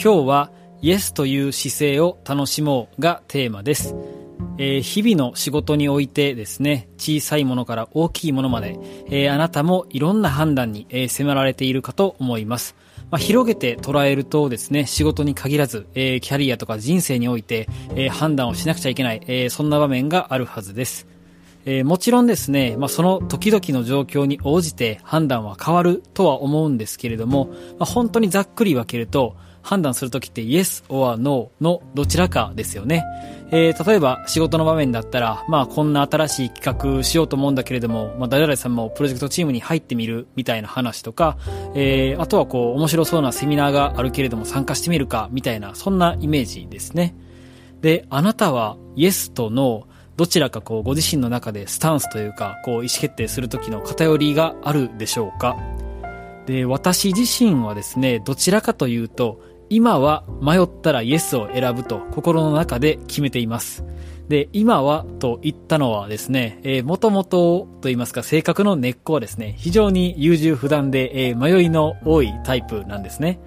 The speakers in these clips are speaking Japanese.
今日はイエスという姿勢を楽しもうがテーマです。えー、日々の仕事においてですね、小さいものから大きいものまで、えー、あなたもいろんな判断に、えー、迫られているかと思います。まあ、広げて捉えるとですね、仕事に限らず、えー、キャリアとか人生において、えー、判断をしなくちゃいけない、えー、そんな場面があるはずです。えー、もちろんですね、まあ、その時々の状況に応じて判断は変わるとは思うんですけれども、まあ、本当にざっくり分けると、判断するときって Yes or No のどちらかですよね。えー、例えば仕事の場面だったら、まあこんな新しい企画しようと思うんだけれども、まあ誰々さんもプロジェクトチームに入ってみるみたいな話とか、えー、あとはこう面白そうなセミナーがあるけれども参加してみるかみたいな、そんなイメージですね。で、あなたは Yes と No どちらかこうご自身の中でスタンスというか、こう意思決定するときの偏りがあるでしょうかで、私自身はですね、どちらかというと、今は迷ったらイエスを選ぶと心の中で決めています。で、今はと言ったのはですね、えー、もともとと言いますか性格の根っこはですね、非常に優柔不断で、えー、迷いの多いタイプなんですね。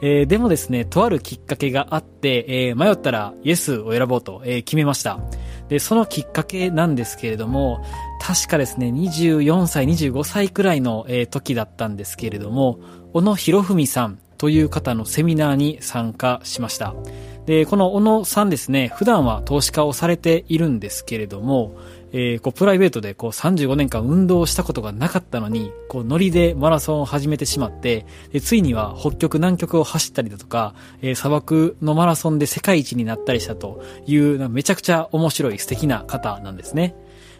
えー、でもですね、とあるきっかけがあって、えー、迷ったらイエスを選ぼうと、えー、決めました。で、そのきっかけなんですけれども、確かですね、24歳、25歳くらいの、え、時だったんですけれども、小野博文さんという方のセミナーに参加しました。で、この小野さんですね、普段は投資家をされているんですけれども、えー、こう、プライベートでこう35年間運動をしたことがなかったのに、こう、ノリでマラソンを始めてしまって、で、ついには北極南極を走ったりだとか、えー、砂漠のマラソンで世界一になったりしたという、めちゃくちゃ面白い素敵な方なんですね。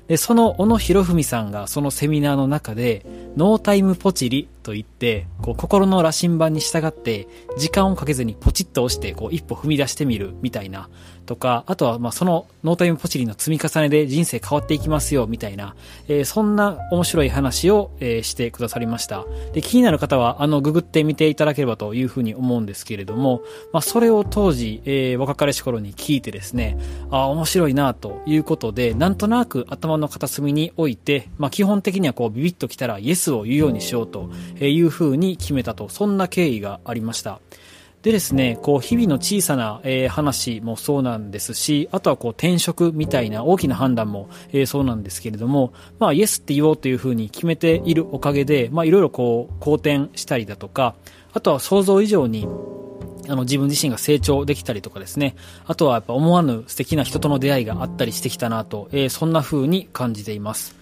で、その小野博文さんがそのセミナーの中で、ノータイムポチリと言って、こう心の羅針盤に従って、時間をかけずにポチッと押して、こう一歩踏み出してみるみたいな、とか、あとはまあそのノータイムポチリの積み重ねで人生変わっていきますよみたいな、えー、そんな面白い話を、えー、してくださりました。で、気になる方はあのググってみていただければというふうに思うんですけれども、まあそれを当時、えー、若かりし頃に聞いてですね、あ面白いなということで、なんとなく頭の片隅に置いて、まあ基本的にはこうビビッときたらイエスを言うようにしようというふうに決めたと、そんな経緯がありました。でですね、こう、日々の小さな、えー、話もそうなんですし、あとはこう、転職みたいな大きな判断も、えー、そうなんですけれども、まあ、イエスって言おうというふうに決めているおかげで、まあ、いろいろこう、好転したりだとか、あとは想像以上に、あの、自分自身が成長できたりとかですね。あとはやっぱ思わぬ素敵な人との出会いがあったりしてきたなと、えー、そんな風に感じています。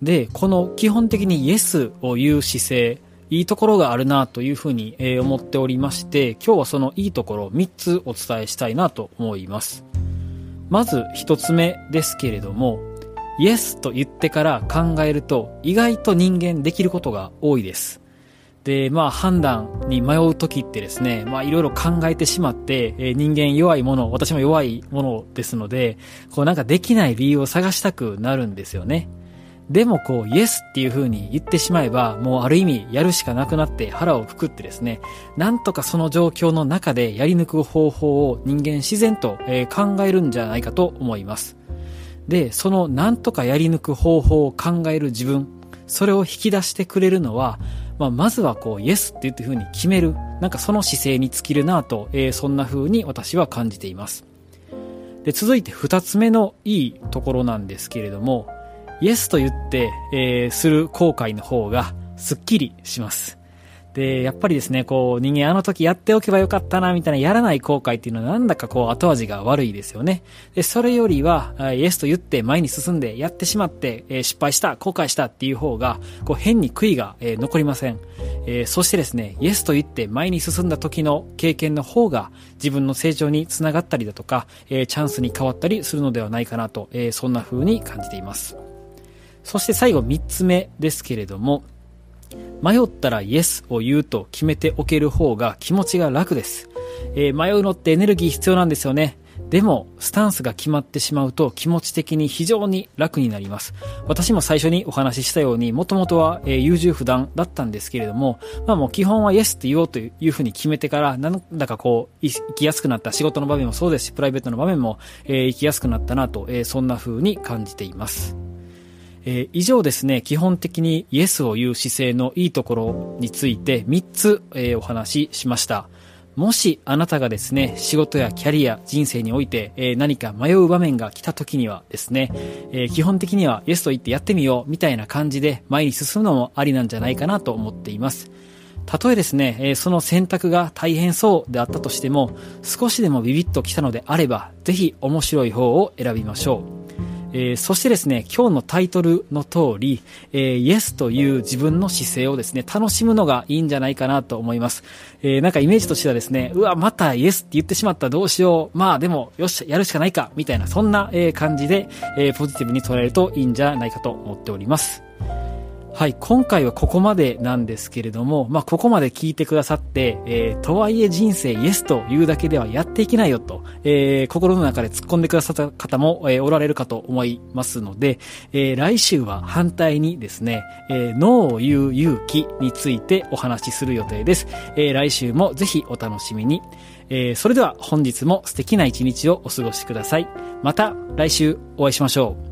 で、この基本的にイエスを言う姿勢、いいところがあるなというふうに、え思っておりまして、今日はそのいいところを3つお伝えしたいなと思います。まず1つ目ですけれども、イエスと言ってから考えると意外と人間できることが多いです。で、まあ判断に迷う時ってですね、まあいろいろ考えてしまって、え、人間弱いもの、私も弱いものですので、こうなんかできない理由を探したくなるんですよね。でもこう、イエスっていう風に言ってしまえば、もうある意味やるしかなくなって腹をくくってですね、なんとかその状況の中でやり抜く方法を人間自然と、え考えるんじゃないかと思います。で、そのなんとかやり抜く方法を考える自分、それを引き出してくれるのは、まあ、まずはこう、イエスっていう風に決める、なんかその姿勢に尽きるなと、え、そんな風に私は感じています。で、続いて二つ目のいいところなんですけれども、イエスと言って、えー、する後悔の方がすっきりします。で、やっぱりですね、こう、人間あの時やっておけばよかったな、みたいなやらない後悔っていうのはなんだかこう後味が悪いですよね。で、それよりは、イエスと言って前に進んでやってしまって、えー、失敗した、後悔したっていう方が、こう変に悔いが、えー、残りません。えー、そしてですね、イエスと言って前に進んだ時の経験の方が自分の成長につながったりだとか、えチャンスに変わったりするのではないかなと、えそんな風に感じています。そして最後3つ目ですけれども、迷ったらイエスを言うと決めておける方が気持ちが楽です。えー、迷うのってエネルギー必要なんですよね。でも、スタンスが決まってしまうと気持ち的に非常に楽になります。私も最初にお話ししたように、もともとは、えー、優柔不断だったんですけれども、まあもう基本はイエスって言おうというふうに決めてから、なんだかこう、生きやすくなった仕事の場面もそうですし、プライベートの場面も、えー、生きやすくなったなと、えー、そんな風に感じています。えー、以上ですね、基本的にイエスを言う姿勢のいいところについて3つ、えー、お話ししました。もしあなたがですね、仕事やキャリア、人生において、えー、何か迷う場面が来た時にはですね、え、基本的にはイエスと言ってやってみようみたいな感じで前に進むのもありなんじゃないかなと思っています。たとえですね、え、その選択が大変そうであったとしても、少しでもビビッと来たのであれば、ぜひ面白い方を選びましょう。えー、そしてですね、今日のタイトルの通り、えー、イエスという自分の姿勢をですね、楽しむのがいいんじゃないかなと思います。えー、なんかイメージとしてはですね、うわ、またイエスって言ってしまったどうしよう。まあでも、よっしゃ、やるしかないか、みたいな、そんな、え感じで、えポジティブに捉えるといいんじゃないかと思っております。はい、今回はここまでなんですけれども、まあ、ここまで聞いてくださって、えー、とはいえ人生イエスというだけではやっていけないよと、えー、心の中で突っ込んでくださった方も、えー、おられるかと思いますので、えー、来週は反対にですね、えー、ノーを言う勇気についてお話しする予定です。えー、来週もぜひお楽しみに。えー、それでは本日も素敵な一日をお過ごしください。また来週お会いしましょう。